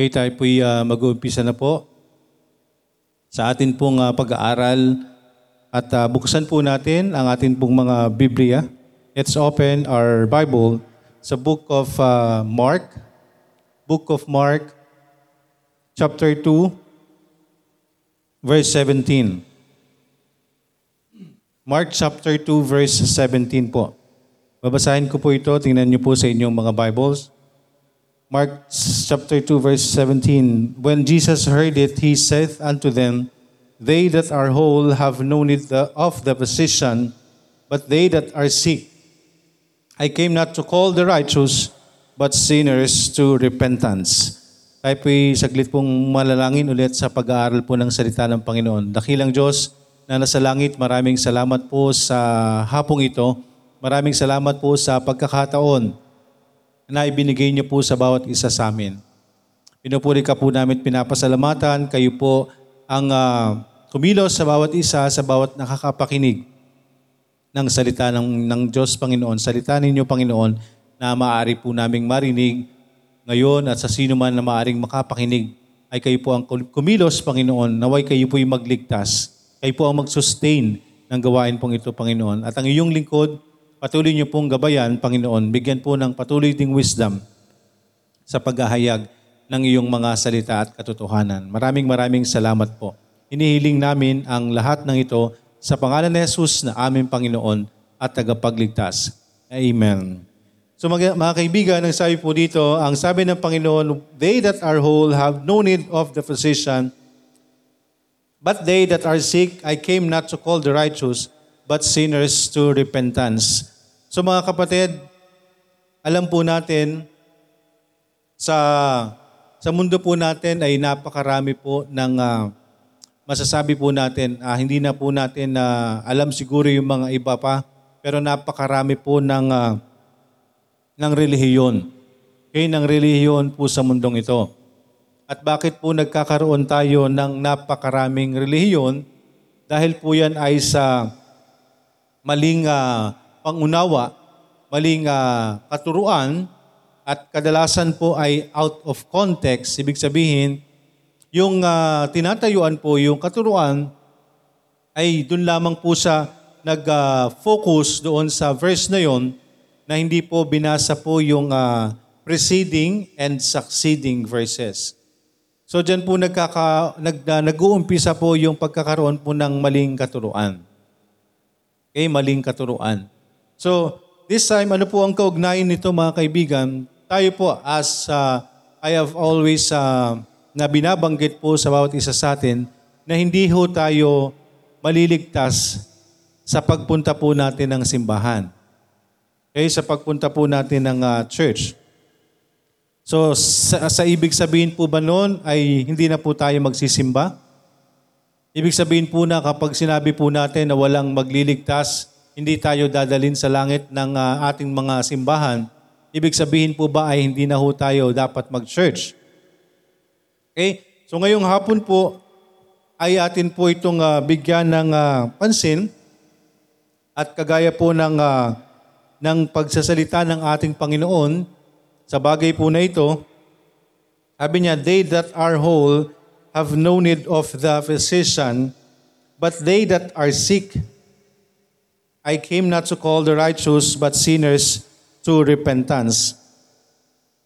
Okay, tayo po'y uh, mag-uumpisa na po sa atin pong uh, pag-aaral at uh, buksan po natin ang atin pong mga Biblia. Let's open our Bible sa book of uh, Mark. Book of Mark, chapter 2, verse 17. Mark chapter 2, verse 17 po. Babasahin ko po ito. Tingnan niyo po sa inyong mga Bibles. Mark chapter 2, verse 17. When Jesus heard it, he saith unto them, They that are whole have no need of the physician, but they that are sick. I came not to call the righteous, but sinners to repentance. Tayo po'y saglit pong malalangin ulit sa pag-aaral po ng salita ng Panginoon. Dakilang Diyos na nasa langit, maraming salamat po sa hapong ito. Maraming salamat po sa pagkakataon na ibinigay niyo po sa bawat isa sa amin. Pinupuri ka po namin pinapasalamatan. Kayo po ang uh, kumilos sa bawat isa, sa bawat nakakapakinig ng salita ng, ng Diyos, Panginoon. Salita ninyo, Panginoon, na maaari po naming marinig ngayon at sa sino man na maaring makapakinig ay kayo po ang kumilos, Panginoon. Naway kayo po yung magligtas. Kayo po ang mag-sustain ng gawain pong ito, Panginoon. At ang iyong lingkod, Patuloy niyo pong gabayan, Panginoon. Bigyan po ng patuloy ding wisdom sa paghahayag ng iyong mga salita at katotohanan. Maraming maraming salamat po. Inihiling namin ang lahat ng ito sa pangalan ni Jesus na aming Panginoon at tagapagligtas. Amen. So mga, mga kaibigan, ang sabi po dito, ang sabi ng Panginoon, They that are whole have no need of the physician, but they that are sick, I came not to call the righteous, but sinners to repentance. So mga kapatid, alam po natin sa sa mundo po natin ay napakarami po ng uh, masasabi po natin, uh, hindi na po natin na uh, alam siguro yung mga iba pa, pero napakarami po ng uh, ng relihiyon. Okay, ng relihiyon po sa mundong ito. At bakit po nagkakaroon tayo ng napakaraming relihiyon? Dahil po yan ay sa maling uh, pangunawa, maling uh, katuruan, at kadalasan po ay out of context. Ibig sabihin, yung uh, tinatayuan po, yung katuruan, ay doon lamang po sa nag-focus uh, doon sa verse na yon na hindi po binasa po yung uh, preceding and succeeding verses. So diyan po nagkaka, nag, uh, nag-uumpisa po yung pagkakaroon po ng maling katuruan. Okay, maling katuruan. So, this time, ano po ang kaugnayan nito mga kaibigan? Tayo po, as uh, I have always uh, na binabanggit po sa bawat isa sa atin, na hindi ho tayo maliligtas sa pagpunta po natin ng simbahan. Okay, sa pagpunta po natin ng uh, church. So, sa, sa ibig sabihin po ba noon ay hindi na po tayo magsisimba? Ibig sabihin po na kapag sinabi po natin na walang magliligtas, hindi tayo dadalin sa langit ng uh, ating mga simbahan, ibig sabihin po ba ay hindi na ho tayo dapat mag-church? Okay? So ngayong hapon po, ay atin po itong uh, bigyan ng uh, pansin at kagaya po ng, uh, ng pagsasalita ng ating Panginoon sa bagay po na ito, sabi niya, they that are whole have no need of the physician, but they that are sick. I came not to call the righteous, but sinners to repentance.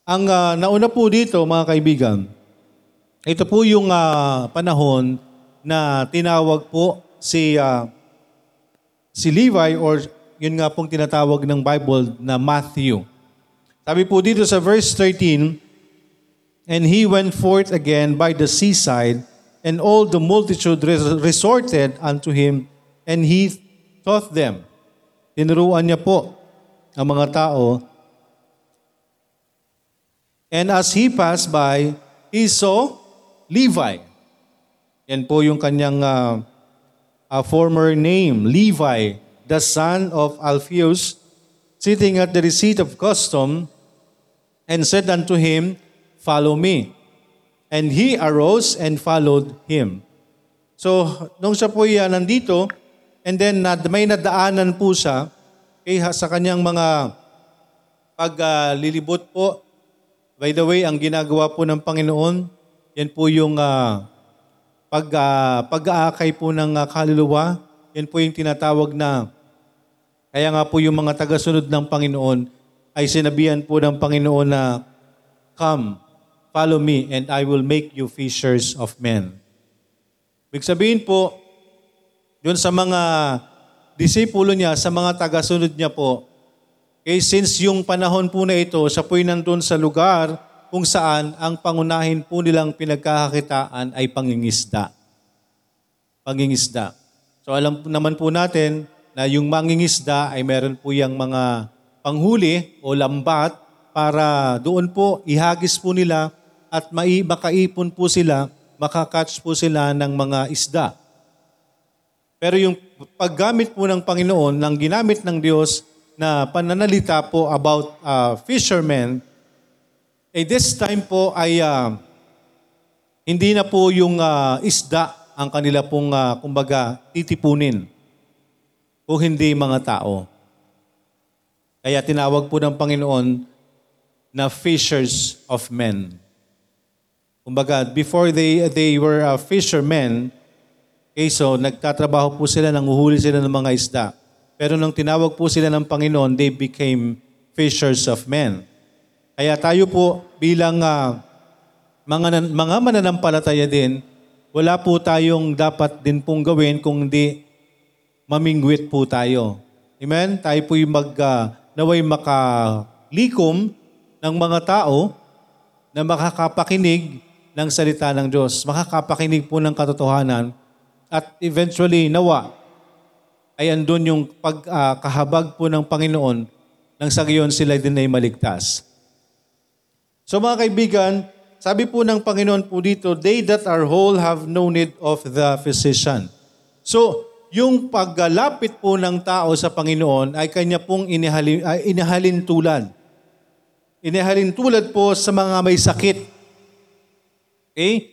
Ang uh, nauna po dito, mga kaibigan, ito po yung uh, panahon na tinawag po si uh, si Levi or yun nga pong tinatawag ng Bible na Matthew. Sabi po dito sa verse 13, And he went forth again by the seaside, and all the multitude resorted unto him, and he taught them. Tinuruan niya po ang mga tao. And as he passed by, he saw Levi. Yan po yung kanyang uh, uh, former name, Levi, the son of Alphaeus, sitting at the receipt of custom, and said unto him, follow me. And he arose and followed him. So, nung siya po yan nandito, and then nad, may nadaanan po siya kay, sa kanyang mga paglilibot uh, po By the way, ang ginagawa po ng Panginoon, yan po yung ah, pag, ah, pag-aakay po ng ah, kaluluwa. Yan po yung tinatawag na, kaya nga po yung mga tagasunod ng Panginoon ay sinabihan po ng Panginoon na, Come, follow me, and I will make you fishers of men. Ibig sabihin po, yun sa mga disipulo niya, sa mga tagasunod niya po, eh, since yung panahon po na ito, siya po'y nandun sa lugar kung saan ang pangunahin po nilang pinagkakakitaan ay pangingisda. Pangingisda. So alam naman po natin na yung mangingisda ay meron po yung mga panghuli o lambat para doon po ihagis po nila at mai, makaipon po sila, makakatch po sila ng mga isda. Pero yung paggamit po ng Panginoon, ng ginamit ng Diyos na pananalita po about uh, fishermen, eh this time po ay ah, hindi na po yung ah, isda ang kanila pong, ah, kumbaga, titipunin. Kung hindi mga tao. Kaya tinawag po ng Panginoon na fishers of men. Kumbaga, before they, they were uh, fishermen, okay, so nagtatrabaho po sila, nanguhuli sila ng mga isda. Pero nung tinawag po sila ng Panginoon, they became fishers of men. Kaya tayo po bilang ah, mga, mga mananampalataya din, wala po tayong dapat din pong gawin kung hindi mamingwit po tayo. Amen? Tayo po yung mag, ah, naway makalikom ng mga tao na makakapakinig ng salita ng Diyos. Makakapakinig po ng katotohanan at eventually nawa ay andun yung pagkahabag po ng Panginoon nang sa gayon sila din ay maligtas. So mga kaibigan, sabi po ng Panginoon po dito, they that are whole have no need of the physician. So, yung paggalapit po ng tao sa Panginoon ay kanya pong inihalin, inihalin tulad. Inihalin tulad po sa mga may sakit. Okay?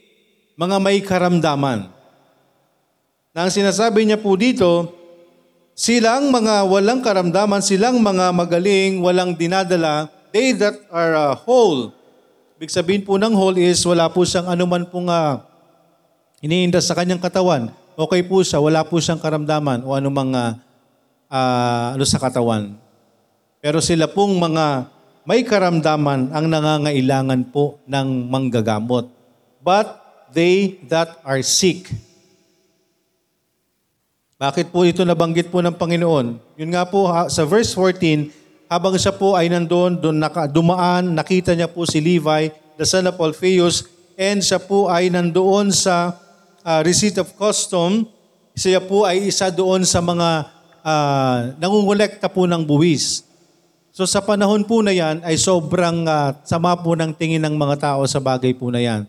Mga may karamdaman. Na ang sinasabi niya po dito, silang mga walang karamdaman, silang mga magaling, walang dinadala, they that are uh, whole. Ibig sabihin po ng whole is wala po siyang anuman pong uh, iniindas sa kanyang katawan. Okay po siya, wala po siyang karamdaman o anumang uh, uh, ano sa katawan. Pero sila pong mga may karamdaman ang nangangailangan po ng manggagamot. But they that are sick. Bakit po ito nabanggit po ng Panginoon? Yun nga po sa verse 14, habang siya po ay nandoon, doon naka, dumaan, nakita niya po si Levi, the son of Alphaeus, and siya po ay nandoon sa uh, receipt of custom, siya po ay isa doon sa mga uh, nangungulekta po ng buwis. So sa panahon po na yan ay sobrang uh, sama po ng tingin ng mga tao sa bagay po na yan.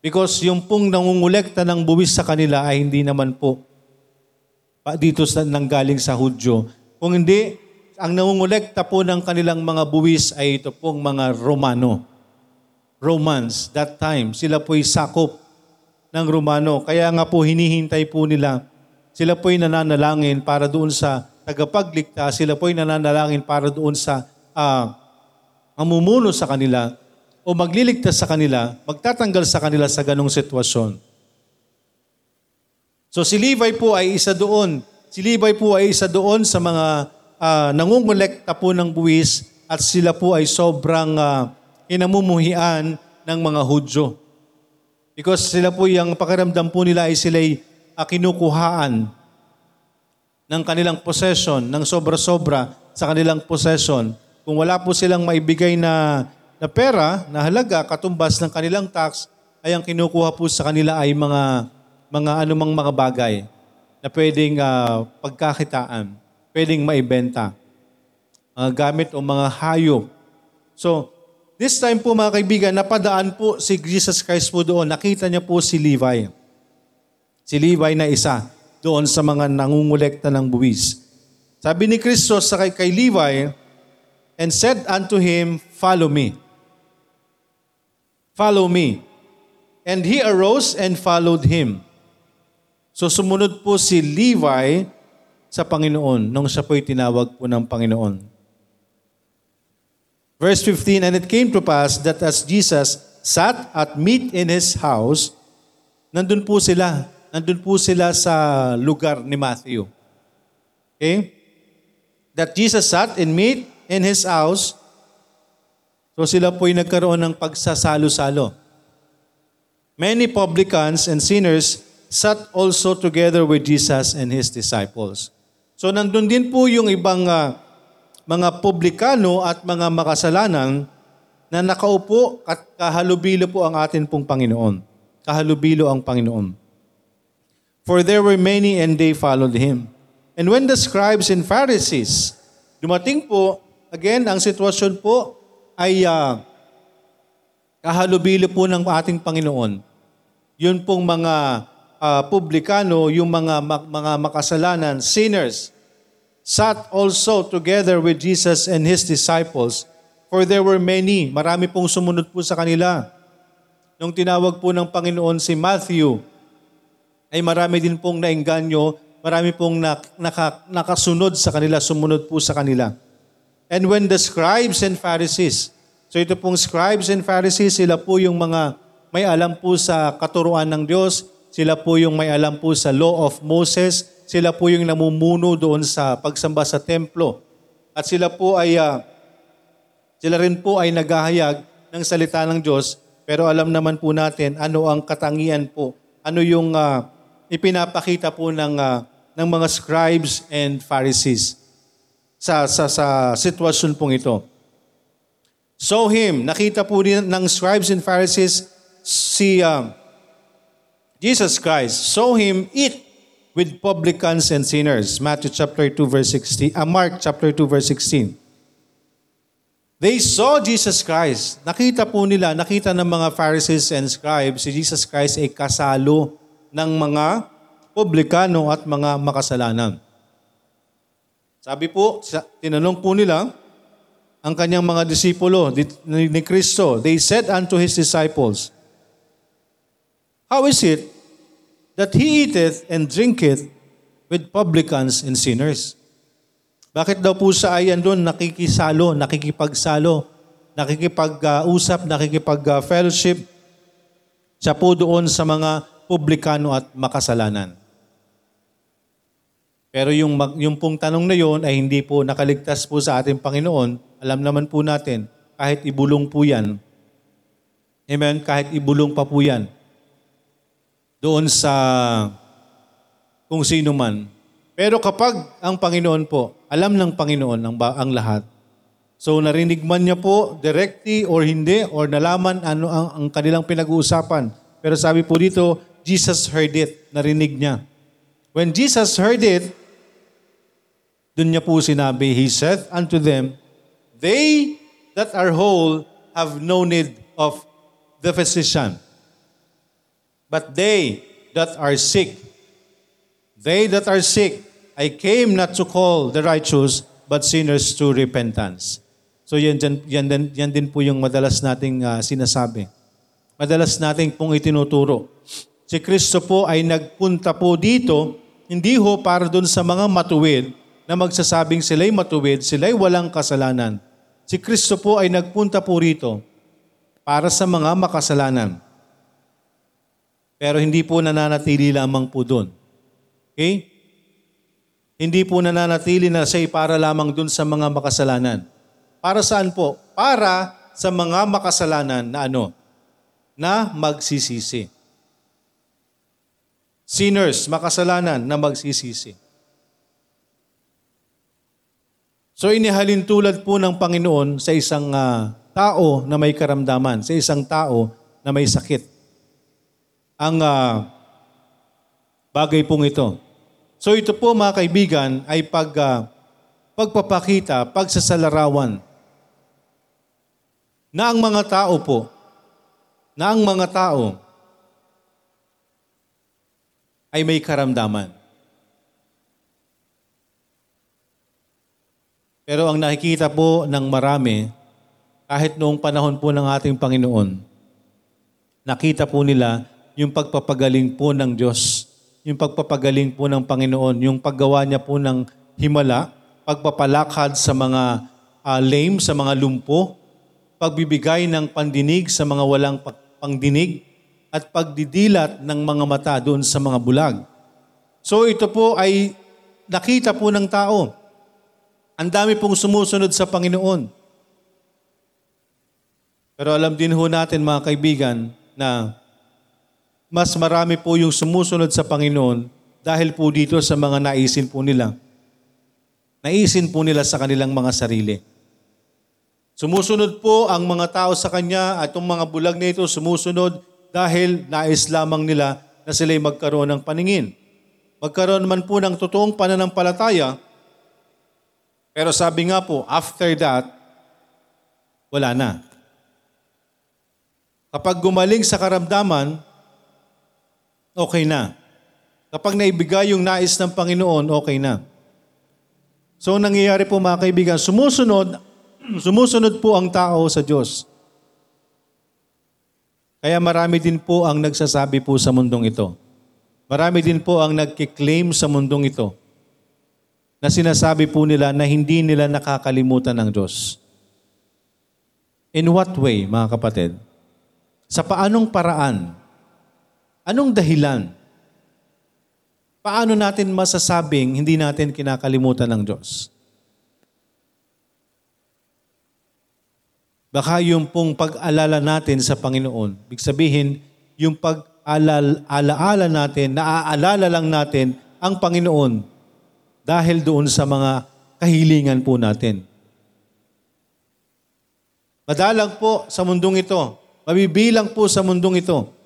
Because yung pong nangungulekta ng buwis sa kanila ay hindi naman po dito sa nanggaling sa Hudyo. Kung hindi, ang nangungulekta po ng kanilang mga buwis ay ito pong mga Romano. Romans, that time, sila po'y sakop ng Romano. Kaya nga po hinihintay po nila, sila po'y nananalangin para doon sa tagapagligtas, sila po'y nananalangin para doon sa uh, mamumuno sa kanila o magliligtas sa kanila, magtatanggal sa kanila sa ganong sitwasyon. So si Levi po ay isa doon. Si Levi po ay isa doon sa mga uh, nangungulekta po ng buwis at sila po ay sobrang uh, kinamumuhian ng mga Hudyo. Because sila po yung pakiramdam po nila ay sila'y uh, kinukuhaan ng kanilang possession, ng sobra-sobra sa kanilang possession. Kung wala po silang maibigay na, na pera, na halaga, katumbas ng kanilang tax, ay ang kinukuha po sa kanila ay mga mga anumang mga bagay na pwedeng uh, pagkakitaan, pwedeng maibenta. Mga gamit o mga hayop. So, this time po mga kaibigan, napadaan po si Jesus Christ po doon. Nakita niya po si Levi. Si Levi na isa doon sa mga nangungulekta ng buwis. Sabi ni Kristo sa kay, kay Levi, and said unto him, Follow me. Follow me. And he arose and followed him. So sumunod po si Levi sa Panginoon nung siya po'y tinawag po ng Panginoon. Verse 15, And it came to pass that as Jesus sat at meat in his house, nandun po sila. Nandun po sila sa lugar ni Matthew. Okay? That Jesus sat in meat in his house. So sila po'y nagkaroon ng pagsasalo-salo. Many publicans and sinners sat also together with Jesus and his disciples. So nandun din po yung ibang ah, mga publikano at mga makasalanan na nakaupo at kahalubilo po ang atin pong Panginoon. Kahalubilo ang Panginoon. For there were many and they followed him. And when the scribes and Pharisees, dumating po, again, ang sitwasyon po ay ah, kahalubilo po ng ating Panginoon. Yun pong mga ah, publikano, yung mga, mga makasalanan, sinners, sat also together with Jesus and His disciples, for there were many, marami pong sumunod po sa kanila. Nung tinawag po ng Panginoon si Matthew, ay marami din pong nainganyo, marami pong nak- naka- nakasunod sa kanila, sumunod po sa kanila. And when the scribes and Pharisees, so ito pong scribes and Pharisees, sila po yung mga may alam po sa katuruan ng Diyos, sila po yung may alam po sa law of Moses, sila po yung namumuno doon sa pagsamba sa templo. At sila po ay, ah, sila rin po ay naghahayag ng salita ng Diyos, pero alam naman po natin ano ang katangian po, ano yung ah, ipinapakita po ng, ah, ng mga scribes and Pharisees sa, sa, sa sitwasyon pong ito. So him, nakita po din ng scribes and Pharisees si um, Jesus Christ. Saw him eat with publicans and sinners. Matthew chapter 2 verse 16. Uh, Mark chapter 2 verse 16. They saw Jesus Christ. Nakita po nila, nakita ng mga Pharisees and scribes, si Jesus Christ ay kasalo ng mga publikano at mga makasalanan. Sabi po, tinanong po nila, ang kanyang mga disipulo di- ni ni Kristo, they said unto his disciples, How is it that he eateth and drinketh with publicans and sinners? Bakit daw po siya ay andun nakikisalo, nakikipagsalo, nakikipag-usap, nakikipag-fellowship? Siya po doon sa mga publikano at makasalanan. Pero yung, yung pong tanong na yon ay hindi po nakaligtas po sa ating Panginoon. Alam naman po natin, kahit ibulong po yan, Amen? Kahit ibulong pa po yan, doon sa kung sino man. Pero kapag ang Panginoon po, alam ng Panginoon ang, ang lahat. So narinig man niya po directly or hindi or nalaman ano ang, ang kanilang pinag-uusapan. Pero sabi po dito, Jesus heard it, narinig niya. When Jesus heard it, dun niya po sinabi, He said unto them, They that are whole have no need of the physician, but they that are sick. They that are sick, I came not to call the righteous, but sinners to repentance. So yan, yan, yan, din, yan din po yung madalas nating ah, sinasabi. Madalas nating pong itinuturo. Si Kristo po ay nagpunta po dito, hindi ho para doon sa mga matuwid na magsasabing sila'y matuwid, sila'y walang kasalanan. Si Kristo po ay nagpunta po rito para sa mga makasalanan. Pero hindi po nananatili lamang po doon. Okay? Hindi po nananatili na siya para lamang doon sa mga makasalanan. Para saan po? Para sa mga makasalanan na ano? Na magsisisi. Sinners, makasalanan na magsisisi. So inihalin tulad po ng Panginoon sa isang ah, tao na may karamdaman, sa isang tao na may sakit. Ang ah, bagay pong ito. So ito po mga kaibigan ay pag, ah, pagpapakita, pagsasalarawan na ang mga tao po, na ang mga tao ay may karamdaman. Pero ang nakikita po ng marami, kahit noong panahon po ng ating Panginoon, nakita po nila yung pagpapagaling po ng Diyos, yung pagpapagaling po ng Panginoon, yung paggawa niya po ng himala, pagpapalakad sa mga ah, lame, sa mga lumpo, pagbibigay ng pandinig sa mga walang pa- pangdinig, at pagdidilat ng mga mata doon sa mga bulag. So ito po ay nakita po ng tao. Ang dami pong sumusunod sa Panginoon. Pero alam din ho natin mga kaibigan na mas marami po yung sumusunod sa Panginoon dahil po dito sa mga naisin po nila. Naisin po nila sa kanilang mga sarili. Sumusunod po ang mga tao sa Kanya at yung mga bulag na ito sumusunod dahil nais lamang nila na sila'y magkaroon ng paningin. Magkaroon man po ng totoong pananampalataya, pero sabi nga po, after that, wala na. Kapag gumaling sa karamdaman, okay na. Kapag naibigay yung nais ng Panginoon, okay na. So nangyayari po mga kaibigan, sumusunod, sumusunod po ang tao sa Diyos. Kaya marami din po ang nagsasabi po sa mundong ito. Marami din po ang nagkiklaim sa mundong ito na sinasabi po nila na hindi nila nakakalimutan ng Diyos. In what way, mga kapatid? Sa paanong paraan? Anong dahilan? Paano natin masasabing hindi natin kinakalimutan ng Diyos? Baka yung pong pag-alala natin sa Panginoon, big sabihin, yung pag-alaala natin, naaalala lang natin ang Panginoon dahil doon sa mga kahilingan po natin. Madalang po sa mundong ito, mabibilang po sa mundong ito,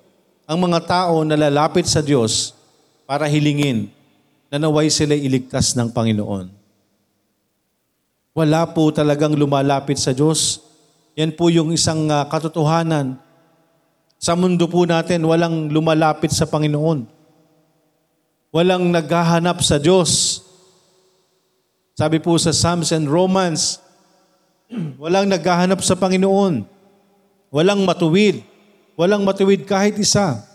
ang mga tao na lalapit sa Diyos para hilingin na naway sila iligtas ng Panginoon. Wala po talagang lumalapit sa Diyos yan po yung isang uh, katotohanan. Sa mundo po natin, walang lumalapit sa Panginoon. Walang naghahanap sa Diyos. Sabi po sa Psalms and Romans, walang naghahanap sa Panginoon. Walang matuwid. Walang matuwid kahit isa.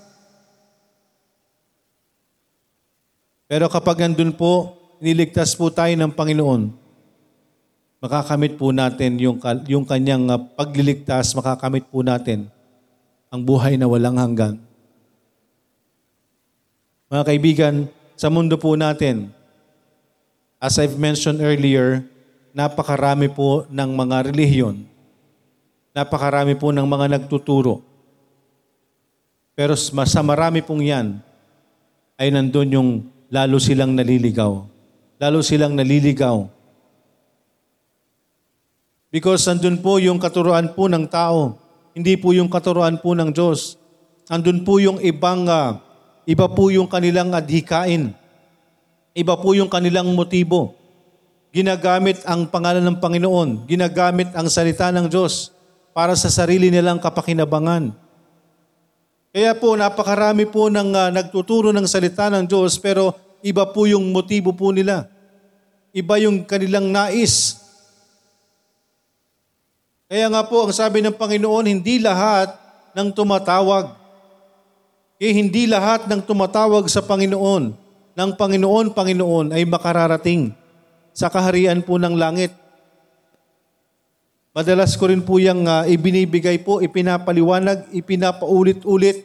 Pero kapag nandun po, niligtas po tayo ng Panginoon, makakamit po natin yung, yung kanyang uh, pagliligtas, makakamit po natin ang buhay na walang hanggan. Mga kaibigan, sa mundo po natin, as I've mentioned earlier, napakarami po ng mga relihiyon. Napakarami po ng mga nagtuturo. Pero sa marami pong yan, ay nandun yung lalo silang naliligaw. Lalo silang naliligaw Because andun po yung katuruan po ng tao. Hindi po yung katuruan po ng Diyos. Andun po yung ibang, uh, iba po yung kanilang adhikain. Iba po yung kanilang motibo. Ginagamit ang pangalan ng Panginoon. Ginagamit ang salita ng Diyos para sa sarili nilang kapakinabangan. Kaya po napakarami po ng uh, nagtuturo ng salita ng Diyos pero iba po yung motibo po nila. Iba yung kanilang nais kaya nga po, ang sabi ng Panginoon, hindi lahat ng tumatawag. Kaya hindi lahat ng tumatawag sa Panginoon, ng Panginoon, Panginoon ay makararating sa kaharian po ng langit. Madalas ko rin po yung uh, ibinibigay po, ipinapaliwanag, ipinapaulit-ulit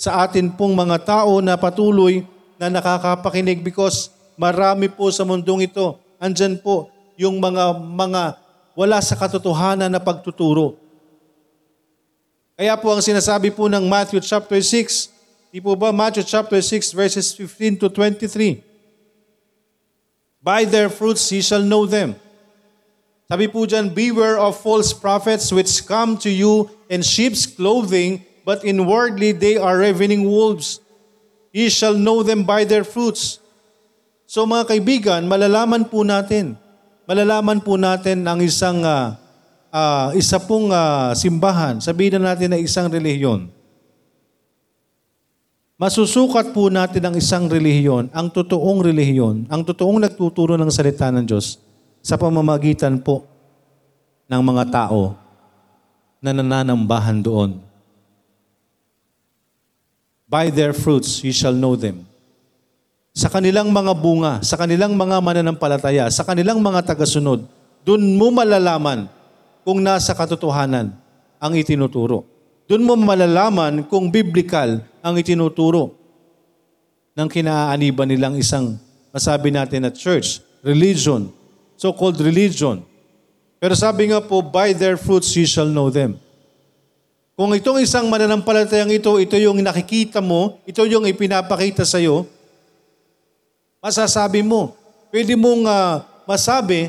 sa atin pong mga tao na patuloy na nakakapakinig because marami po sa mundong ito. Andyan po yung mga mga wala sa katotohanan na pagtuturo. Kaya po ang sinasabi po ng Matthew chapter 6, di po ba Matthew chapter 6 verses 15 to 23. By their fruits ye shall know them. Sabi po dyan, Beware of false prophets which come to you in sheep's clothing, but inwardly they are ravening wolves. Ye shall know them by their fruits. So mga kaibigan, malalaman po natin malalaman po natin ang isang uh, uh, isa pong uh, simbahan, sabihin na natin na isang relihiyon. Masusukat po natin ang isang relihiyon, ang totoong relihiyon, ang totoong nagtuturo ng salita ng Diyos sa pamamagitan po ng mga tao na nananambahan doon. By their fruits you shall know them sa kanilang mga bunga, sa kanilang mga mananampalataya, sa kanilang mga tagasunod, doon mo malalaman kung nasa katotohanan ang itinuturo. Doon mo malalaman kung biblical ang itinuturo ng kinaaniban nilang isang, masabi natin na church, religion, so-called religion. Pero sabi nga po, by their fruits you shall know them. Kung itong isang mananampalatayang ito, ito yung nakikita mo, ito yung ipinapakita sa iyo, masasabi mo, pwede mong uh, masabi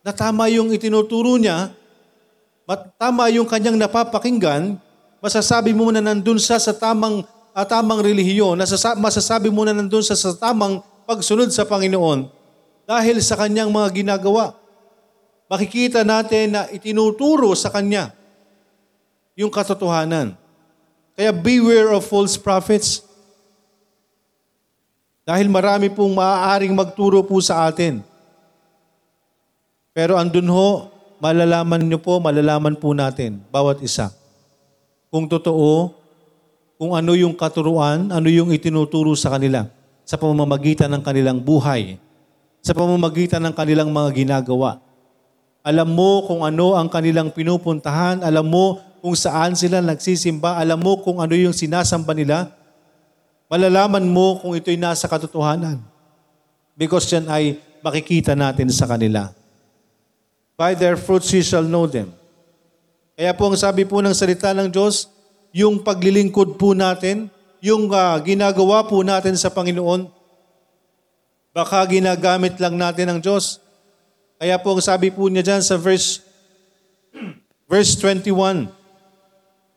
na tama yung itinuturo niya, tama yung kanyang napapakinggan, masasabi mo na nandun siya sa tamang, uh, tamang relihiyon, masasabi mo na nandun siya sa tamang pagsunod sa Panginoon dahil sa kanyang mga ginagawa. Makikita natin na itinuturo sa kanya yung katotohanan. Kaya beware of false prophets. Dahil marami pong maaaring magturo po sa atin. Pero andun ho, malalaman nyo po, malalaman po natin, bawat isa. Kung totoo, kung ano yung katuruan, ano yung itinuturo sa kanila sa pamamagitan ng kanilang buhay, sa pamamagitan ng kanilang mga ginagawa. Alam mo kung ano ang kanilang pinupuntahan, alam mo kung saan sila nagsisimba, alam mo kung ano yung sinasamba nila, malalaman mo kung ito'y nasa katotohanan. Because yan ay makikita natin sa kanila. By their fruits you shall know them. Kaya po ang sabi po ng salita ng Diyos, yung paglilingkod po natin, yung uh, ginagawa po natin sa Panginoon, baka ginagamit lang natin ang Diyos. Kaya po ang sabi po niya dyan sa verse, verse 21,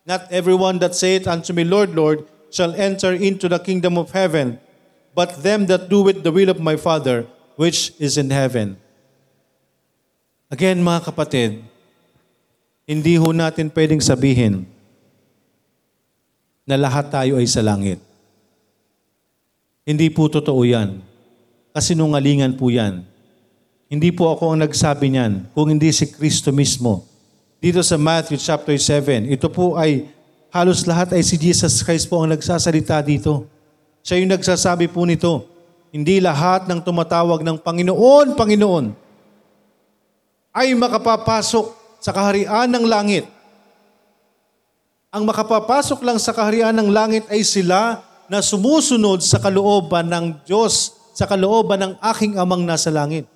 Not everyone that saith unto me, Lord, Lord, shall enter into the kingdom of heaven, but them that do with the will of my Father, which is in heaven. Again, mga kapatid, hindi ho natin pwedeng sabihin na lahat tayo ay sa langit. Hindi po totoo yan. Kasinungalingan po yan. Hindi po ako ang nagsabi niyan, kung hindi si Kristo mismo dito sa Matthew chapter 7. Ito po ay halos lahat ay si Jesus Christ po ang nagsasalita dito. Siya yung nagsasabi po nito. Hindi lahat ng tumatawag ng Panginoon, Panginoon ay makapapasok sa kaharian ng langit. Ang makapapasok lang sa kaharian ng langit ay sila na sumusunod sa kalooban ng Diyos, sa kalooban ng aking amang nasa langit.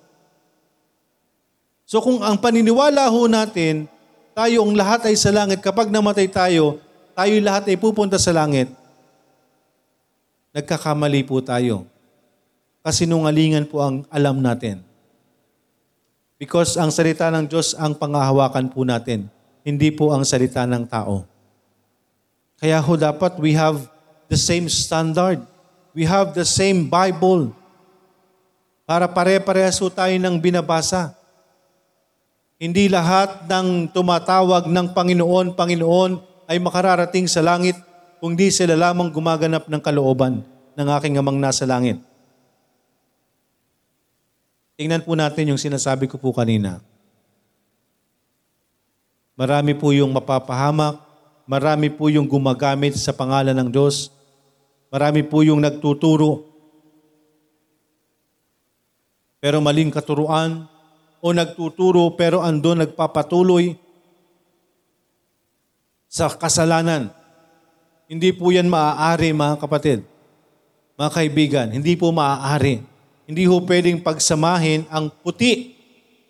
So kung ang paniniwala ho natin tayo ang lahat ay sa langit. Kapag namatay tayo, tayo lahat ay pupunta sa langit. Nagkakamali po tayo. Kasinungalingan po ang alam natin. Because ang salita ng Diyos ang pangahawakan po natin, hindi po ang salita ng tao. Kaya ho dapat we have the same standard. We have the same Bible. Para pare-parehas po tayo ng binabasa. Hindi lahat ng tumatawag ng Panginoon, Panginoon ay makararating sa langit kung di sila lamang gumaganap ng kalooban ng aking amang nasa langit. Tingnan po natin yung sinasabi ko po kanina. Marami po yung mapapahamak, marami po yung gumagamit sa pangalan ng Diyos, marami po yung nagtuturo, pero maling katuruan, o nagtuturo pero andun nagpapatuloy sa kasalanan. Hindi po yan maaari mga kapatid, mga kaibigan. Hindi po maaari. Hindi ho pwedeng pagsamahin ang puti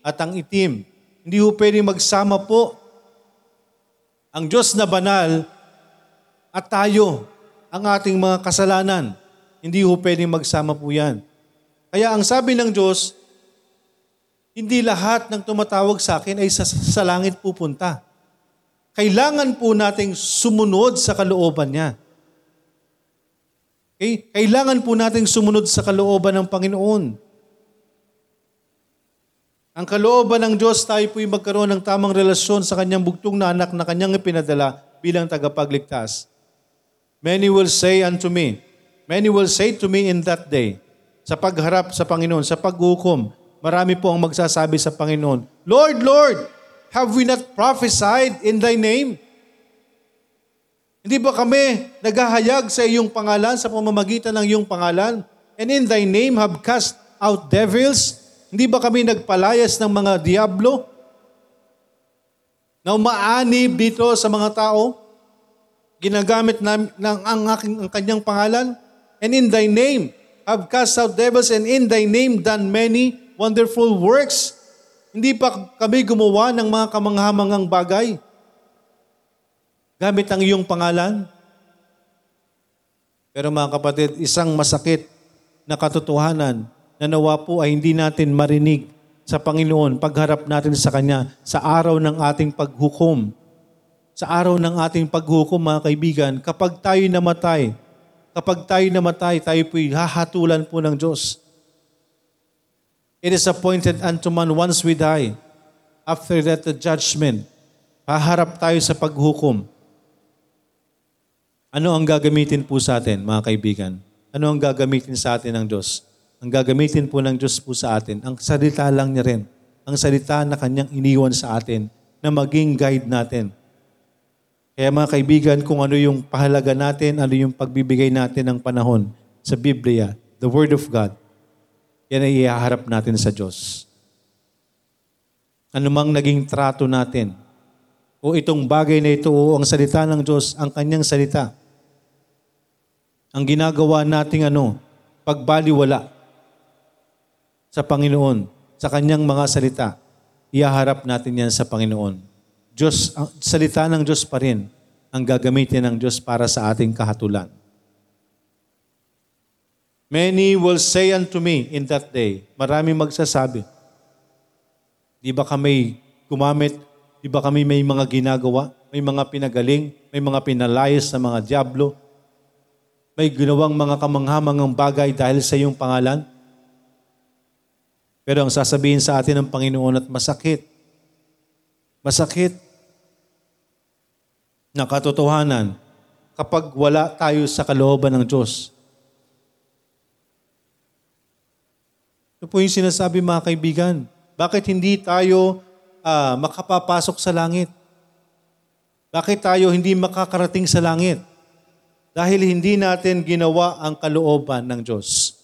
at ang itim. Hindi ho pwedeng magsama po ang Diyos na banal at tayo, ang ating mga kasalanan. Hindi ho pwedeng magsama po yan. Kaya ang sabi ng Diyos, hindi lahat ng tumatawag sa akin ay sa, sa langit pupunta. Kailangan po nating sumunod sa kalooban niya. Okay? Kailangan po nating sumunod sa kalooban ng Panginoon. Ang kalooban ng Diyos, tayo po'y magkaroon ng tamang relasyon sa kanyang bugtong na anak na kanyang ipinadala bilang tagapagligtas. Many will say unto me, many will say to me in that day, sa pagharap sa Panginoon, sa paghukom, marami po ang magsasabi sa Panginoon, Lord, Lord, have we not prophesied in Thy name? Hindi ba kami naghahayag sa iyong pangalan, sa pamamagitan ng iyong pangalan? And in Thy name have cast out devils? Hindi ba kami nagpalayas ng mga diablo? na umaanib dito sa mga tao. Ginagamit na, ng ang, aking, ang kanyang pangalan. And in thy name have cast out devils and in thy name done many wonderful works. Hindi pa kami gumawa ng mga kamanghamangang bagay. Gamit ang iyong pangalan. Pero mga kapatid, isang masakit na katotohanan na nawa po ay hindi natin marinig sa Panginoon pagharap natin sa Kanya sa araw ng ating paghukom. Sa araw ng ating paghukom, mga kaibigan, kapag tayo namatay, kapag tayo namatay, tayo po'y hahatulan po ng Diyos. It is appointed unto man once we die. After that, the judgment. Haharap tayo sa paghukom. Ano ang gagamitin po sa atin, mga kaibigan? Ano ang gagamitin sa atin ng Diyos? Ang gagamitin po ng Diyos po sa atin, ang salita lang niya rin. Ang salita na kanyang iniwan sa atin na maging guide natin. Kaya mga kaibigan, kung ano yung pahalaga natin, ano yung pagbibigay natin ng panahon sa Biblia, the Word of God, yan ay ihaharap natin sa Diyos. Ano mang naging trato natin, o itong bagay na ito, o ang salita ng Diyos, ang kanyang salita, ang ginagawa nating ano, pagbaliwala sa Panginoon, sa kanyang mga salita, ihaharap natin yan sa Panginoon. Diyos, salita ng Diyos pa rin ang gagamitin ng Diyos para sa ating kahatulan. Many will say unto me in that day, marami magsasabi, di ba kami gumamit, di ba kami may mga ginagawa, may mga pinagaling, may mga pinalayas sa mga diablo, may ginawang mga kamanghamangang bagay dahil sa iyong pangalan? Pero ang sasabihin sa atin ng Panginoon at masakit, masakit na katotohanan kapag wala tayo sa kalooban ng Diyos. Ito po yung sinasabi mga kaibigan. Bakit hindi tayo uh, makapapasok sa langit? Bakit tayo hindi makakarating sa langit? Dahil hindi natin ginawa ang kalooban ng Diyos.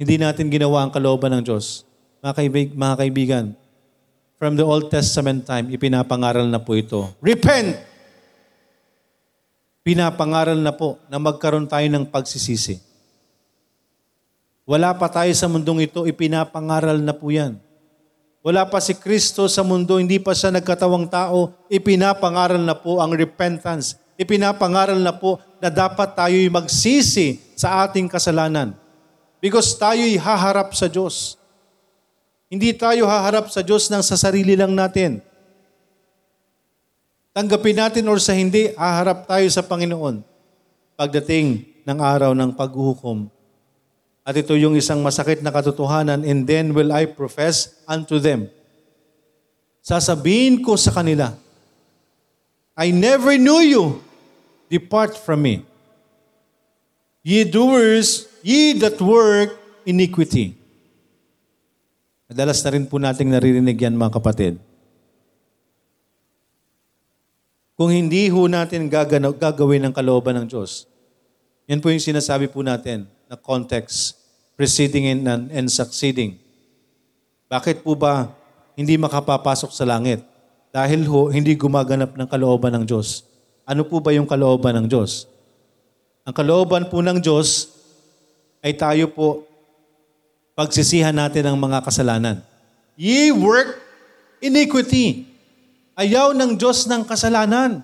Hindi natin ginawa ang kalooban ng Diyos. Mga, kaibig, mga kaibigan, from the Old Testament time, ipinapangaral na po ito. Repent! Pinapangaral na po na magkaroon tayo ng pagsisisi. Wala pa tayo sa mundong ito, ipinapangaral na po yan. Wala pa si Kristo sa mundo, hindi pa siya nagkatawang tao, ipinapangaral na po ang repentance ipinapangaral na po na dapat tayo'y magsisi sa ating kasalanan. Because tayo'y haharap sa Diyos. Hindi tayo haharap sa Diyos ng sa sarili lang natin. Tanggapin natin or sa hindi, haharap tayo sa Panginoon pagdating ng araw ng paghuhukom. At ito yung isang masakit na katotohanan, and then will I profess unto them. Sasabihin ko sa kanila, I never knew you. Depart from me. Ye doers, ye that work iniquity. Madalas na rin po nating naririnig yan mga kapatid. Kung hindi ho natin gaganaw, gagawin ng kalooban ng Diyos, yan po yung sinasabi po natin na context, preceding and, and succeeding. Bakit po ba hindi makapapasok sa langit? Dahil ho, hindi gumaganap ng kalooban ng Diyos. Ano po ba yung kalooban ng Diyos? Ang kalooban po ng Diyos ay tayo po pagsisihan natin ang mga kasalanan. Ye work iniquity. Ayaw ng Diyos ng kasalanan.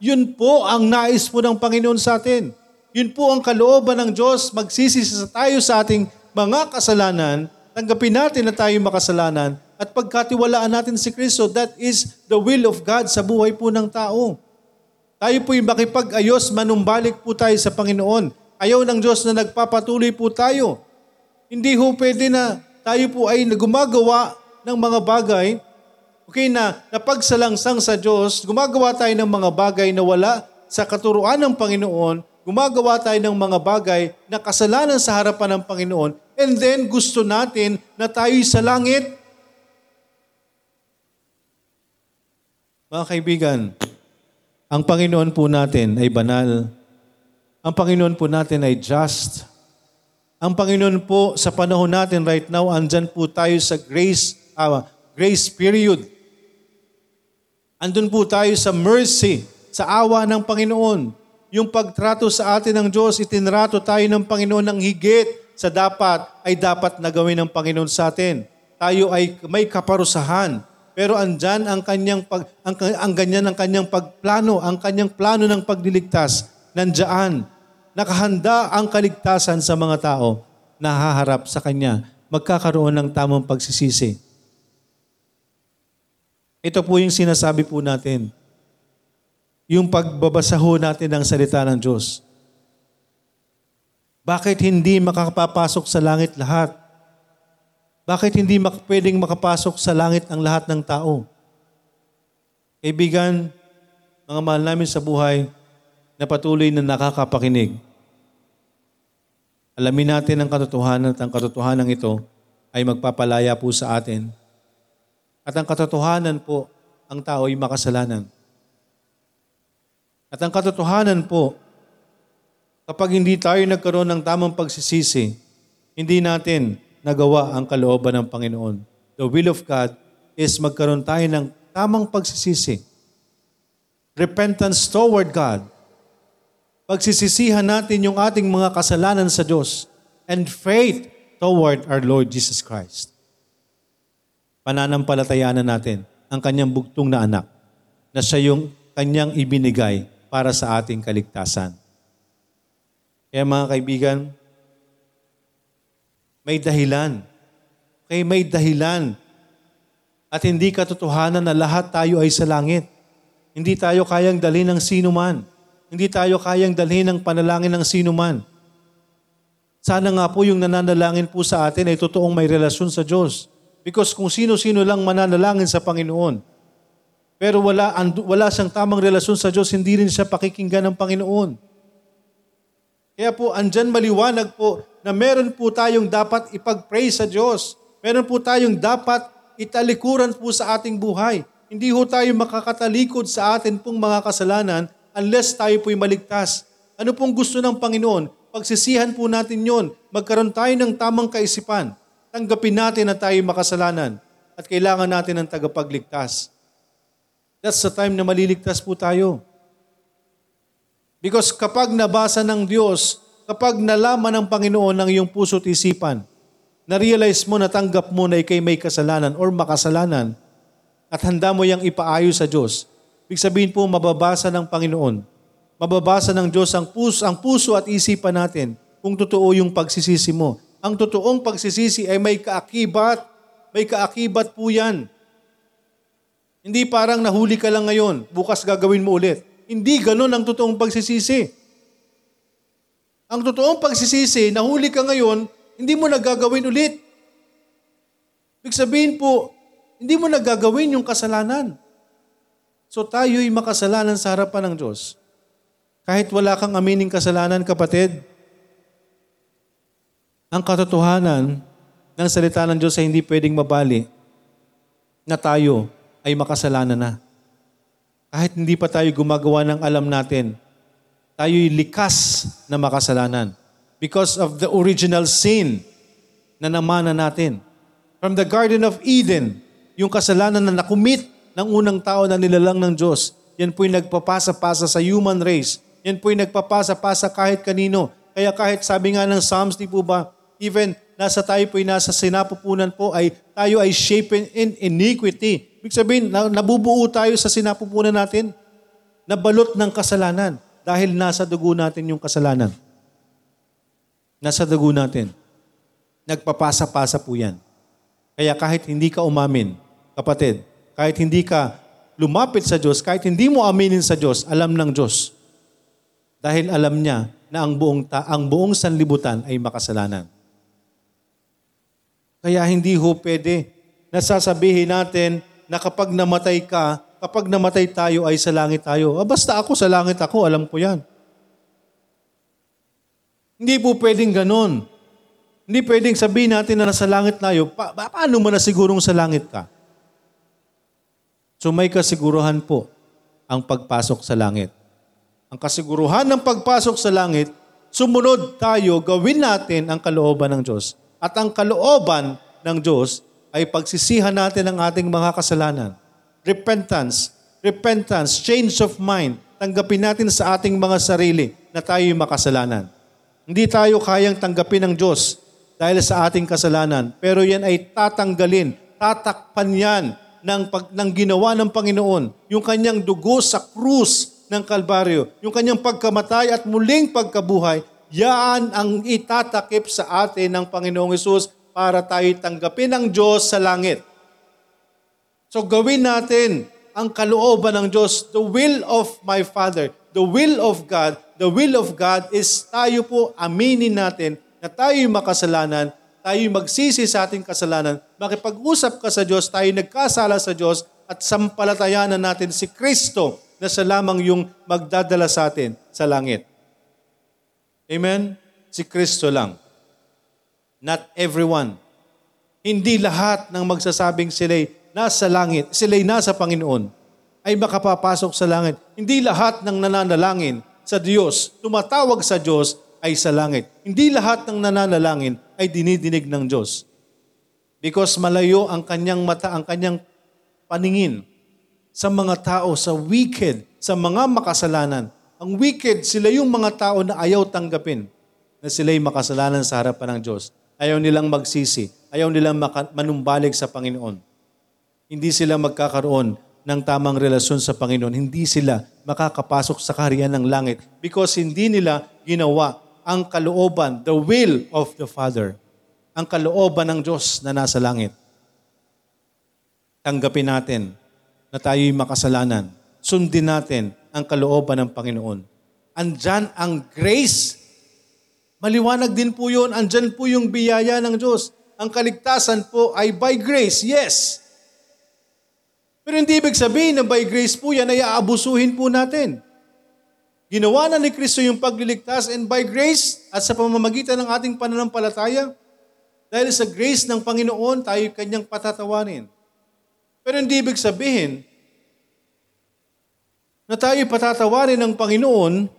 Yun po ang nais po ng Panginoon sa atin. Yun po ang kalooban ng Diyos. Magsisisi tayo sa ating mga kasalanan, tanggapin natin na tayo makasalanan, at pagkatiwalaan natin si Kristo, that is the will of God sa buhay po ng tao. Tayo po'y makipag-ayos, manumbalik po tayo sa Panginoon. Ayaw ng Diyos na nagpapatuloy po tayo. Hindi ho pwede na tayo po ay gumagawa ng mga bagay, okay na napagsalangsang sa Diyos, gumagawa tayo ng mga bagay na wala sa katuruan ng Panginoon, gumagawa tayo ng mga bagay na kasalanan sa harapan ng Panginoon, and then gusto natin na tayo'y sa langit. Mga kaibigan, ang Panginoon po natin ay banal. Ang Panginoon po natin ay just. Ang Panginoon po sa panahon natin right now, andyan po tayo sa grace, uh, grace period. Andun po tayo sa mercy, sa awa ng Panginoon. Yung pagtrato sa atin ng Diyos, itinrato tayo ng Panginoon ng higit sa dapat ay dapat na gawin ng Panginoon sa atin. Tayo ay may kaparusahan. Pero andyan ang kanyang pag ang, ang ganyan ang kanyang pagplano, ang kanyang plano ng pagliligtas nandiyan. Nakahanda ang kaligtasan sa mga tao na haharap sa kanya. Magkakaroon ng tamang pagsisisi. Ito po yung sinasabi po natin. Yung pagbabasa ho natin ng salita ng Diyos. Bakit hindi makapapasok sa langit lahat? Bakit hindi mak- pwedeng makapasok sa langit ang lahat ng tao? Kaibigan, mga mahal namin sa buhay na patuloy na nakakapakinig. Alamin natin ang katotohanan at ang katotohanan ito ay magpapalaya po sa atin at ang katotohanan po, ang tao ay makasalanan. At ang katotohanan po, kapag hindi tayo nagkaroon ng tamang pagsisisi, hindi natin nagawa ang kalooban ng Panginoon. The will of God is magkaroon tayo ng tamang pagsisisi. Repentance toward God. Pagsisisihan natin yung ating mga kasalanan sa Diyos and faith toward our Lord Jesus Christ pananampalatayanan natin ang kanyang bugtong na anak na siya yung kanyang ibinigay para sa ating kaligtasan. Kaya mga kaibigan, may dahilan. Okay, may dahilan. At hindi katotohanan na lahat tayo ay sa langit. Hindi tayo kayang dalhin ng sino man. Hindi tayo kayang dalhin ng panalangin ng sino man. Sana nga po yung nananalangin po sa atin ay totoong may relasyon sa Diyos. Because kung sino-sino lang mananalangin sa Panginoon, pero wala, wala siyang tamang relasyon sa Diyos, hindi rin siya pakikinggan ng Panginoon. Kaya po, andyan maliwanag po na meron po tayong dapat ipag-pray sa Diyos. Meron po tayong dapat italikuran po sa ating buhay. Hindi ho tayo makakatalikod sa atin pong mga kasalanan unless tayo po'y maligtas. Ano pong gusto ng Panginoon? Pagsisihan po natin yon. Magkaroon tayo ng tamang kaisipan tanggapin natin na tayo makasalanan at kailangan natin ng tagapagligtas. That's the time na maliligtas po tayo. Because kapag nabasa ng Diyos, kapag nalaman ng Panginoon ng iyong puso't isipan, na-realize mo, natanggap mo na ikay may kasalanan or makasalanan, at handa mo yang ipaayos sa Diyos, ibig sabihin po, mababasa ng Panginoon, mababasa ng Diyos ang puso, ang puso at isipan natin kung totoo yung pagsisisi mo ang totoong pagsisisi ay may kaakibat. May kaakibat po yan. Hindi parang nahuli ka lang ngayon, bukas gagawin mo ulit. Hindi ganun ang totoong pagsisisi. Ang totoong pagsisisi, nahuli ka ngayon, hindi mo nagagawin ulit. Ibig sabihin po, hindi mo nagagawin yung kasalanan. So tayo'y makasalanan sa harapan ng Diyos. Kahit wala kang amining kasalanan, kapatid, ang katotohanan ng salita ng Diyos ay hindi pwedeng mabali na tayo ay makasalanan na. Kahit hindi pa tayo gumagawa ng alam natin, tayo'y likas na makasalanan because of the original sin na namana natin. From the Garden of Eden, yung kasalanan na nakumit ng unang tao na nilalang ng Diyos, yan po'y nagpapasa-pasa sa human race. Yan po'y nagpapasa-pasa kahit kanino. Kaya kahit sabi nga ng Psalms, di po ba, even nasa tayo po nasa sinapupunan po ay tayo ay shapen in iniquity. Ibig sabihin, nabubuo tayo sa sinapupunan natin na balot ng kasalanan dahil nasa dugo natin yung kasalanan. Nasa dugo natin. Nagpapasa-pasa po yan. Kaya kahit hindi ka umamin, kapatid, kahit hindi ka lumapit sa Diyos, kahit hindi mo aminin sa Diyos, alam ng Diyos. Dahil alam niya na ang buong, ta- ang buong sanlibutan ay makasalanan. Kaya hindi ho pwede na sasabihin natin na kapag namatay ka, kapag namatay tayo ay sa langit tayo. Ah, basta ako sa langit ako, alam ko yan. Hindi po pwedeng ganon. Hindi pwedeng sabihin natin na nasa langit tayo. Pa- paano mo na sigurong sa langit ka? So may kasiguruhan po ang pagpasok sa langit. Ang kasiguruhan ng pagpasok sa langit, sumunod tayo, gawin natin ang kalooban ng Diyos at ang kalooban ng Diyos ay pagsisihan natin ang ating mga kasalanan. Repentance repentance, change of mind. Tanggapin natin sa ating mga sarili na tayo'y makasalanan. Hindi tayo kayang tanggapin ng Diyos dahil sa ating kasalanan. Pero yan ay tatanggalin, tatakpan yan ng, pag, ng ginawa ng Panginoon. Yung kanyang dugo sa krus ng Kalbaryo. Yung kanyang pagkamatay at muling pagkabuhay. Yan ang itatakip sa atin ng Panginoong Yesus para tayo tanggapin ng Diyos sa langit. So gawin natin ang kalooban ng Diyos, the will of my Father, the will of God. The will of God is tayo po aminin natin na tayo'y makasalanan, tayo'y magsisi sa ating kasalanan, makipag-usap ka sa Diyos, tayo nagkasala sa Diyos at sampalatayanan natin si Kristo na sa lamang yung magdadala sa atin sa langit. Amen? Si Kristo lang. Not everyone. Hindi lahat ng magsasabing sila'y nasa langit, sila'y nasa Panginoon, ay makapapasok sa langit. Hindi lahat ng nananalangin sa Diyos, tumatawag sa Diyos, ay sa langit. Hindi lahat ng nananalangin ay dinidinig ng Diyos. Because malayo ang kanyang mata, ang kanyang paningin sa mga tao, sa wicked, sa mga makasalanan. Ang wicked, sila yung mga tao na ayaw tanggapin na sila'y makasalanan sa harapan ng Diyos. Ayaw nilang magsisi. Ayaw nilang manumbalik sa Panginoon. Hindi sila magkakaroon ng tamang relasyon sa Panginoon. Hindi sila makakapasok sa kaharian ng langit because hindi nila ginawa ang kalooban, the will of the Father. Ang kalooban ng Diyos na nasa langit. Tanggapin natin na tayo'y makasalanan. Sundin natin ang kalooban ng Panginoon. Andyan ang grace. Maliwanag din po yun. Andyan po yung biyaya ng Diyos. Ang kaligtasan po ay by grace, yes. Pero hindi ibig sabihin na by grace po yan ay aabusuhin po natin. Ginawa na ni Kristo yung pagliligtas and by grace at sa pamamagitan ng ating pananampalataya, dahil sa grace ng Panginoon, tayo kanyang patatawanin. Pero hindi ibig sabihin na tayo patatawarin ng Panginoon,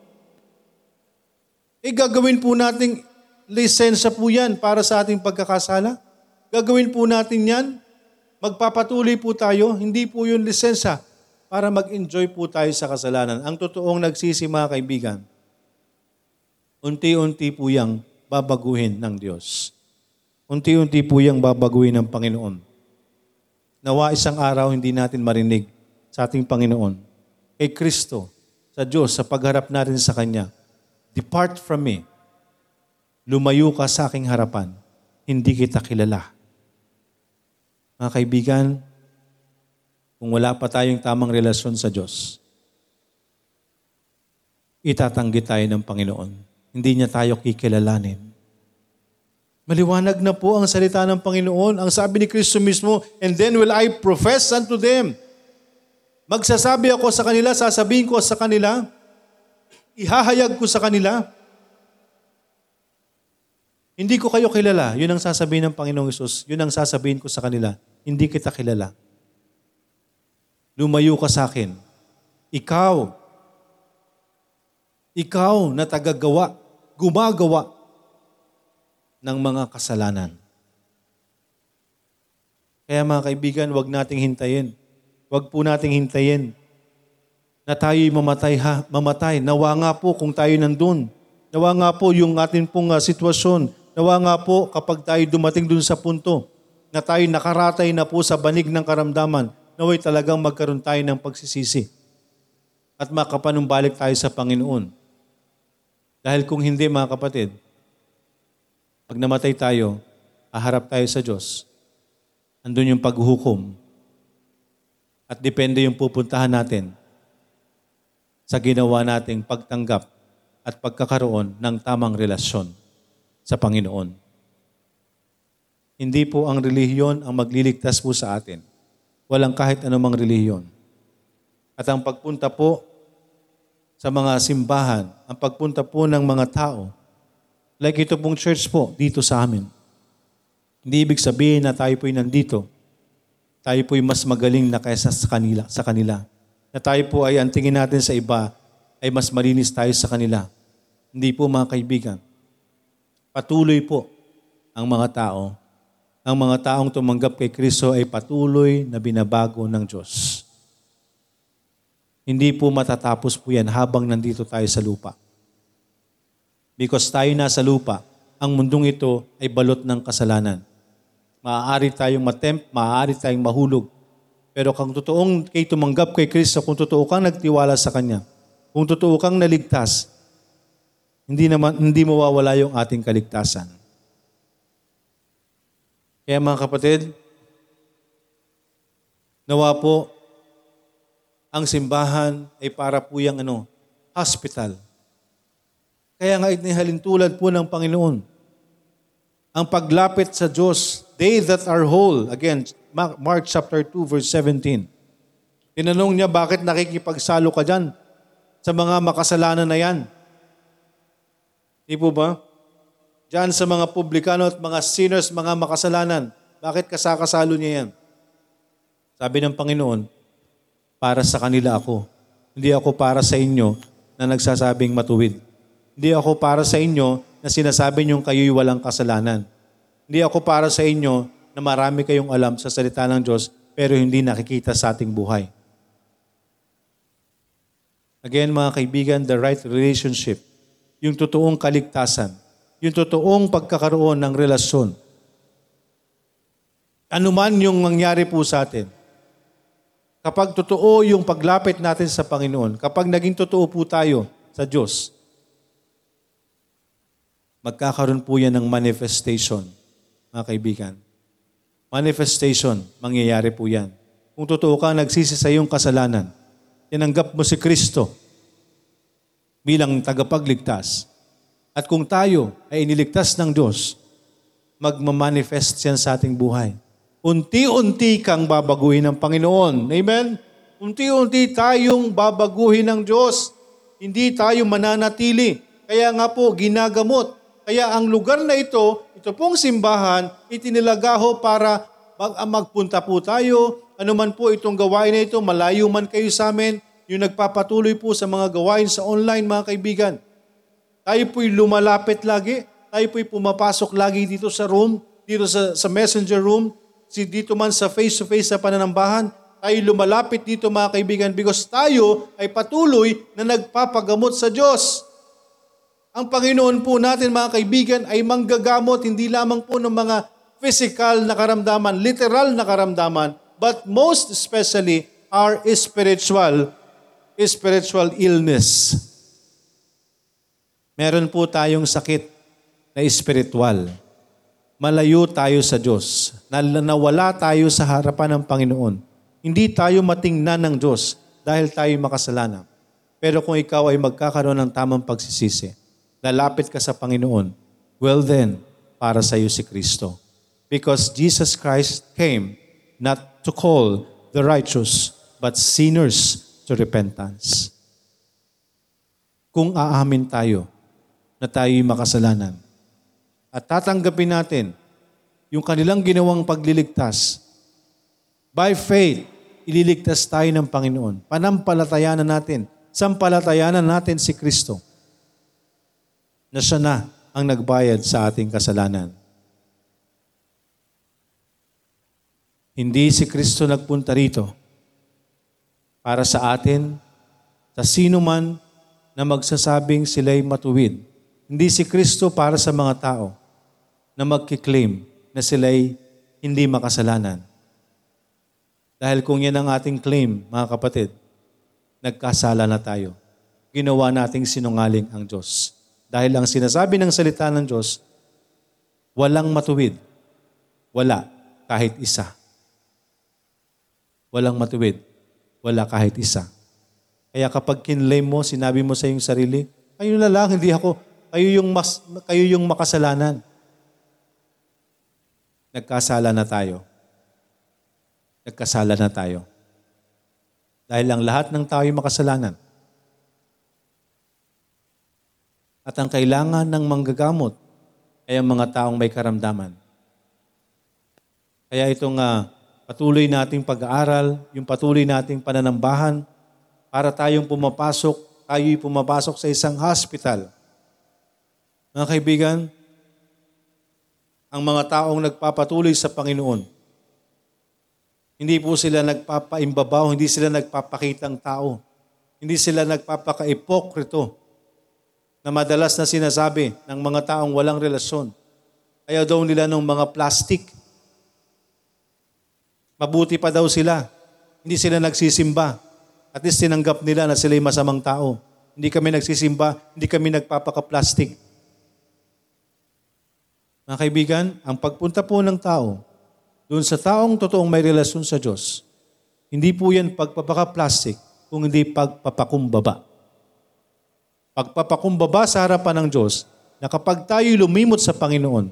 eh gagawin po nating lisensya po yan para sa ating pagkakasala. Gagawin po natin yan. Magpapatuloy po tayo. Hindi po yun lisensya para mag-enjoy po tayo sa kasalanan. Ang totoong nagsisi mga kaibigan, unti-unti po yang babaguhin ng Diyos. Unti-unti po yang babaguhin ng Panginoon. Nawa isang araw hindi natin marinig sa ating Panginoon, kay Kristo, sa Diyos, sa pagharap natin sa Kanya, Depart from me. Lumayo ka sa aking harapan. Hindi kita kilala. Mga kaibigan, kung wala pa tayong tamang relasyon sa Diyos, itatanggi tayo ng Panginoon. Hindi niya tayo kikilalanin. Maliwanag na po ang salita ng Panginoon. Ang sabi ni Kristo mismo, And then will I profess unto them. Magsasabi ako sa kanila, sasabihin ko sa kanila, ihahayag ko sa kanila, hindi ko kayo kilala. Yun ang sasabihin ng Panginoong Isus. Yun ang sasabihin ko sa kanila. Hindi kita kilala. Lumayo ka sa akin. Ikaw, ikaw na tagagawa, gumagawa ng mga kasalanan. Kaya mga kaibigan, wag nating hintayin. Wag po nating hintayin na tayo'y mamatay, ha, mamatay. Nawa nga po kung tayo nandun. Nawa nga po yung atin pong uh, sitwasyon. Nawa nga po kapag tayo dumating dun sa punto na tayo nakaratay na po sa banig ng karamdaman, naway talagang magkaroon tayo ng pagsisisi at makapanumbalik tayo sa Panginoon. Dahil kung hindi mga kapatid, pag namatay tayo, aharap tayo sa Diyos. Andun yung paghuhukom. At depende yung pupuntahan natin sa ginawa nating pagtanggap at pagkakaroon ng tamang relasyon sa Panginoon. Hindi po ang relihiyon ang magliligtas po sa atin. Walang kahit anumang relihiyon. At ang pagpunta po sa mga simbahan, ang pagpunta po ng mga tao, like ito pong church po dito sa amin. Hindi ibig sabihin na tayo po'y nandito. Tayo po'y mas magaling na kaysa sa kanila. Sa kanila na tayo po ay ang tingin natin sa iba ay mas malinis tayo sa kanila. Hindi po mga kaibigan. Patuloy po ang mga tao. Ang mga taong tumanggap kay Kristo ay patuloy na binabago ng Diyos. Hindi po matatapos po yan habang nandito tayo sa lupa. Because tayo nasa lupa, ang mundong ito ay balot ng kasalanan. Maaari tayong matempt, maaari tayong mahulog. Pero kung totoong kay tumanggap kay Kristo, kung totoo kang nagtiwala sa Kanya, kung totoo kang naligtas, hindi naman hindi mawawala yung ating kaligtasan. Kaya mga kapatid, nawa po ang simbahan ay para po yung ano, hospital. Kaya nga inihalin tulad po ng Panginoon. Ang paglapit sa Diyos, they that are whole. Again, Mark, chapter 2 verse 17. Tinanong niya, bakit nakikipagsalo ka dyan sa mga makasalanan na yan? Di po ba? Diyan sa mga publikano at mga sinners, mga makasalanan. Bakit kasakasalo niya yan? Sabi ng Panginoon, para sa kanila ako. Hindi ako para sa inyo na nagsasabing matuwid. Hindi ako para sa inyo na sinasabi niyong kayo'y walang kasalanan. Hindi ako para sa inyo na marami kayong alam sa salita ng Diyos pero hindi nakikita sa ating buhay. Again, mga kaibigan, the right relationship, yung totoong kaligtasan, yung totoong pagkakaroon ng relasyon. Ano man yung mangyari po sa atin, kapag totoo yung paglapit natin sa Panginoon, kapag naging totoo po tayo sa Diyos, magkakaroon po yan ng manifestation, mga kaibigan. Manifestation, mangyayari po yan. Kung totoo ka, nagsisi sa iyong kasalanan, tinanggap mo si Kristo bilang tagapagligtas. At kung tayo ay iniligtas ng Diyos, magmamanifest yan sa ating buhay. Unti-unti kang babaguhin ng Panginoon. Amen? Unti-unti tayong babaguhin ng Diyos. Hindi tayo mananatili. Kaya nga po, ginagamot. Kaya ang lugar na ito, ito pong simbahan, itinilagaho para mag- magpunta po tayo, ano man po itong gawain na ito, malayo man kayo sa amin, yung nagpapatuloy po sa mga gawain sa online, mga kaibigan. Tayo po'y lumalapit lagi. Tayo po'y pumapasok lagi dito sa room, dito sa, sa messenger room, si dito man sa face-to-face sa pananambahan. Tayo lumalapit dito mga kaibigan because tayo ay patuloy na nagpapagamot sa Diyos. Ang Panginoon po natin mga kaibigan ay manggagamot hindi lamang po ng mga physical na karamdaman, literal na karamdaman, but most especially our spiritual spiritual illness. Meron po tayong sakit na spiritual. Malayo tayo sa Diyos. Nawala tayo sa harapan ng Panginoon. Hindi tayo matingnan ng Diyos dahil tayo makasalanan. Pero kung ikaw ay magkakaroon ng tamang pagsisisi, lalapit ka sa Panginoon, well then, para sa iyo si Kristo. Because Jesus Christ came not to call the righteous, but sinners to repentance. Kung aamin tayo na tayo'y makasalanan at tatanggapin natin yung kanilang ginawang pagliligtas, by faith, ililigtas tayo ng Panginoon. Panampalatayanan natin, sampalatayanan natin si Kristo na siya na ang nagbayad sa ating kasalanan. Hindi si Kristo nagpunta rito para sa atin, sa sino man na magsasabing sila'y matuwid. Hindi si Kristo para sa mga tao na magkiklaim na sila'y hindi makasalanan. Dahil kung yan ang ating claim, mga kapatid, nagkasala na tayo. Ginawa nating sinungaling ang Diyos. Dahil ang sinasabi ng salita ng Diyos, walang matuwid. Wala, kahit isa. Walang matuwid wala kahit isa. Kaya kapag kinlay mo, sinabi mo sa iyong sarili, kayo na lang, hindi ako, kayo yung, mas, kayo yung makasalanan. Nagkasala na tayo. Nagkasala na tayo. Dahil ang lahat ng tao ay makasalanan. At ang kailangan ng manggagamot ay ang mga taong may karamdaman. Kaya itong uh, patuloy nating pag-aaral, yung patuloy nating pananambahan, para tayong pumapasok, tayo'y pumapasok sa isang hospital. Mga kaibigan, ang mga taong nagpapatuloy sa Panginoon, hindi po sila nagpapaimbabaw, hindi sila nagpapakitang tao. Hindi sila nagpapaka-ipokrito na madalas na sinasabi ng mga taong walang relasyon. Ayaw daw nila ng mga plastic. Mabuti pa daw sila. Hindi sila nagsisimba. At least tinanggap nila na sila'y masamang tao. Hindi kami nagsisimba, hindi kami nagpapaka-plastic. Mga kaibigan, ang pagpunta po ng tao doon sa taong totoong may relasyon sa Diyos, hindi po yan pagpapaka-plastic, kung hindi pagpapakumbaba. Pagpapakumbaba sa harapan ng Diyos na kapag tayo lumimot sa Panginoon,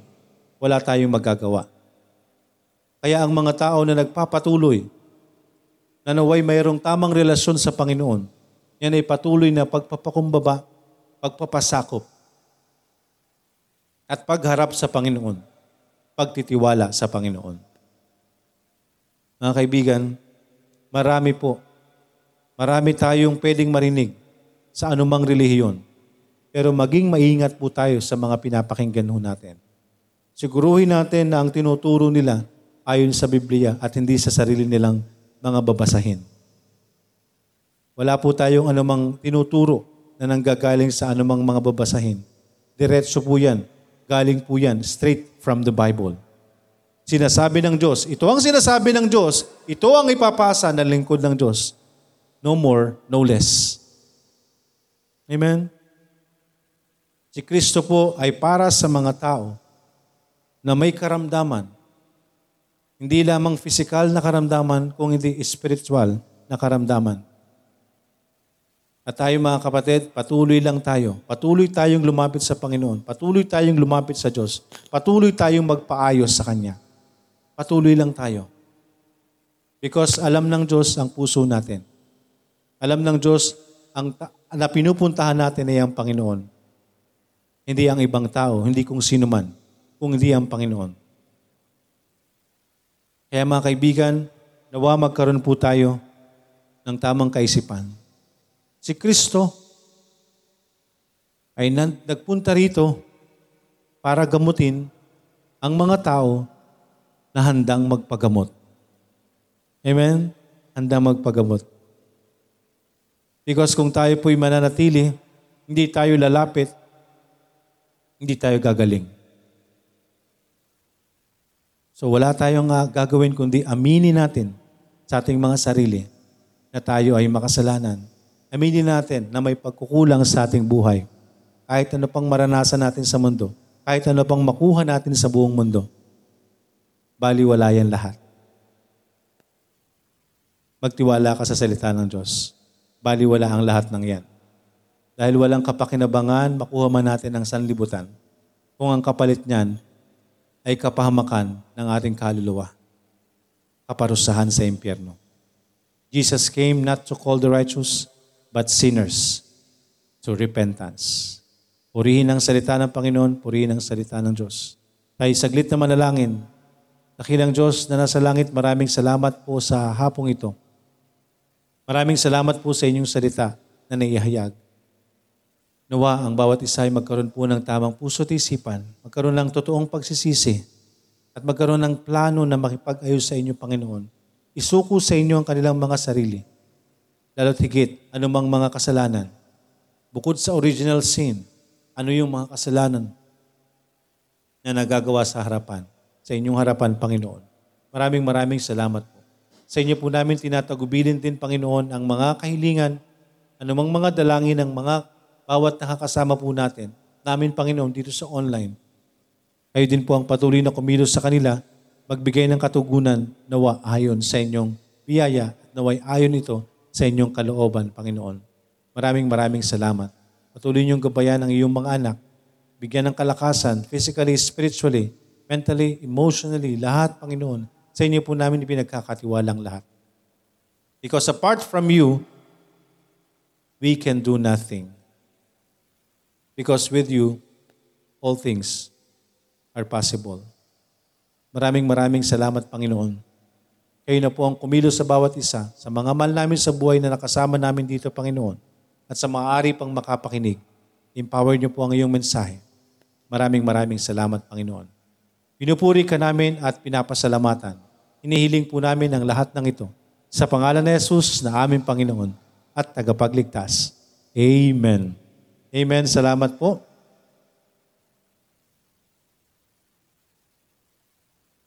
wala tayong magagawa. Kaya ang mga tao na nagpapatuloy, na naway mayroong tamang relasyon sa Panginoon, yan ay patuloy na pagpapakumbaba, pagpapasakop, at pagharap sa Panginoon, pagtitiwala sa Panginoon. Mga kaibigan, marami po Marami tayong pwedeng marinig sa anumang relihiyon. Pero maging maingat po tayo sa mga pinapakinggan ho natin. Siguruhin natin na ang tinuturo nila ayon sa Biblia at hindi sa sarili nilang mga babasahin. Wala po tayong anumang tinuturo na nanggagaling sa anumang mga babasahin. Diretso po yan. Galing po yan straight from the Bible. Sinasabi ng Diyos, ito ang sinasabi ng Diyos, ito ang ipapasa ng lingkod ng Diyos no more, no less. Amen? Si Kristo po ay para sa mga tao na may karamdaman. Hindi lamang physical na karamdaman, kung hindi spiritual na karamdaman. At tayo mga kapatid, patuloy lang tayo. Patuloy tayong lumapit sa Panginoon. Patuloy tayong lumapit sa Diyos. Patuloy tayong magpaayos sa Kanya. Patuloy lang tayo. Because alam ng Diyos ang puso natin. Alam ng Diyos, ang na pinupuntahan natin ay ang Panginoon. Hindi ang ibang tao, hindi kung sino man, kung hindi ang Panginoon. Kaya mga kaibigan, nawa magkaroon po tayo ng tamang kaisipan. Si Kristo ay nagpunta rito para gamutin ang mga tao na handang magpagamot. Amen? Handang magpagamot. Because kung tayo po'y mananatili, hindi tayo lalapit, hindi tayo gagaling. So wala tayong uh, gagawin kundi aminin natin sa ating mga sarili na tayo ay makasalanan. Aminin natin na may pagkukulang sa ating buhay. Kahit ano pang maranasan natin sa mundo, kahit ano pang makuha natin sa buong mundo, baliwala yan lahat. Magtiwala ka sa salita ng Diyos baliwala ang lahat ng yan. Dahil walang kapakinabangan, makuha man natin ang sanlibutan kung ang kapalit niyan ay kapahamakan ng ating kaluluwa, kaparusahan sa impyerno. Jesus came not to call the righteous, but sinners to repentance. Purihin ang salita ng Panginoon, purihin ang salita ng Diyos. Tayo saglit na manalangin. Dakilang Diyos na nasa langit, maraming salamat po sa hapong ito. Maraming salamat po sa inyong salita na naihayag. Nawa ang bawat isa ay magkaroon po ng tamang puso at isipan, magkaroon ng totoong pagsisisi, at magkaroon ng plano na makipag-ayos sa inyo, Panginoon. Isuko sa inyo ang kanilang mga sarili. Lalo't higit, anumang mga kasalanan. Bukod sa original sin, ano yung mga kasalanan na nagagawa sa harapan, sa inyong harapan, Panginoon. Maraming maraming salamat po. Sa inyo po namin tinatagubilin din, Panginoon, ang mga kahilingan, anumang mga dalangin ng mga bawat nakakasama po natin, namin, Panginoon, dito sa online. Kayo din po ang patuloy na kumilos sa kanila, magbigay ng katugunan nawa ayon sa inyong biyaya at naway ayon ito sa inyong kalooban, Panginoon. Maraming maraming salamat. Patuloy niyong gabayan ang iyong mga anak, bigyan ng kalakasan, physically, spiritually, mentally, emotionally, lahat, Panginoon, sa inyo po namin ipinagkakatiwalang lahat. Because apart from you, we can do nothing. Because with you, all things are possible. Maraming maraming salamat, Panginoon. Kayo na po ang kumilos sa bawat isa, sa mga mal namin sa buhay na nakasama namin dito, Panginoon, at sa maaari pang makapakinig. Empower niyo po ang iyong mensahe. Maraming maraming salamat, Panginoon. Pinupuri ka namin at pinapasalamatan Inihiling po namin ang lahat ng ito sa pangalan ni Jesus na aming Panginoon at tagapagligtas. Amen. Amen. Salamat po.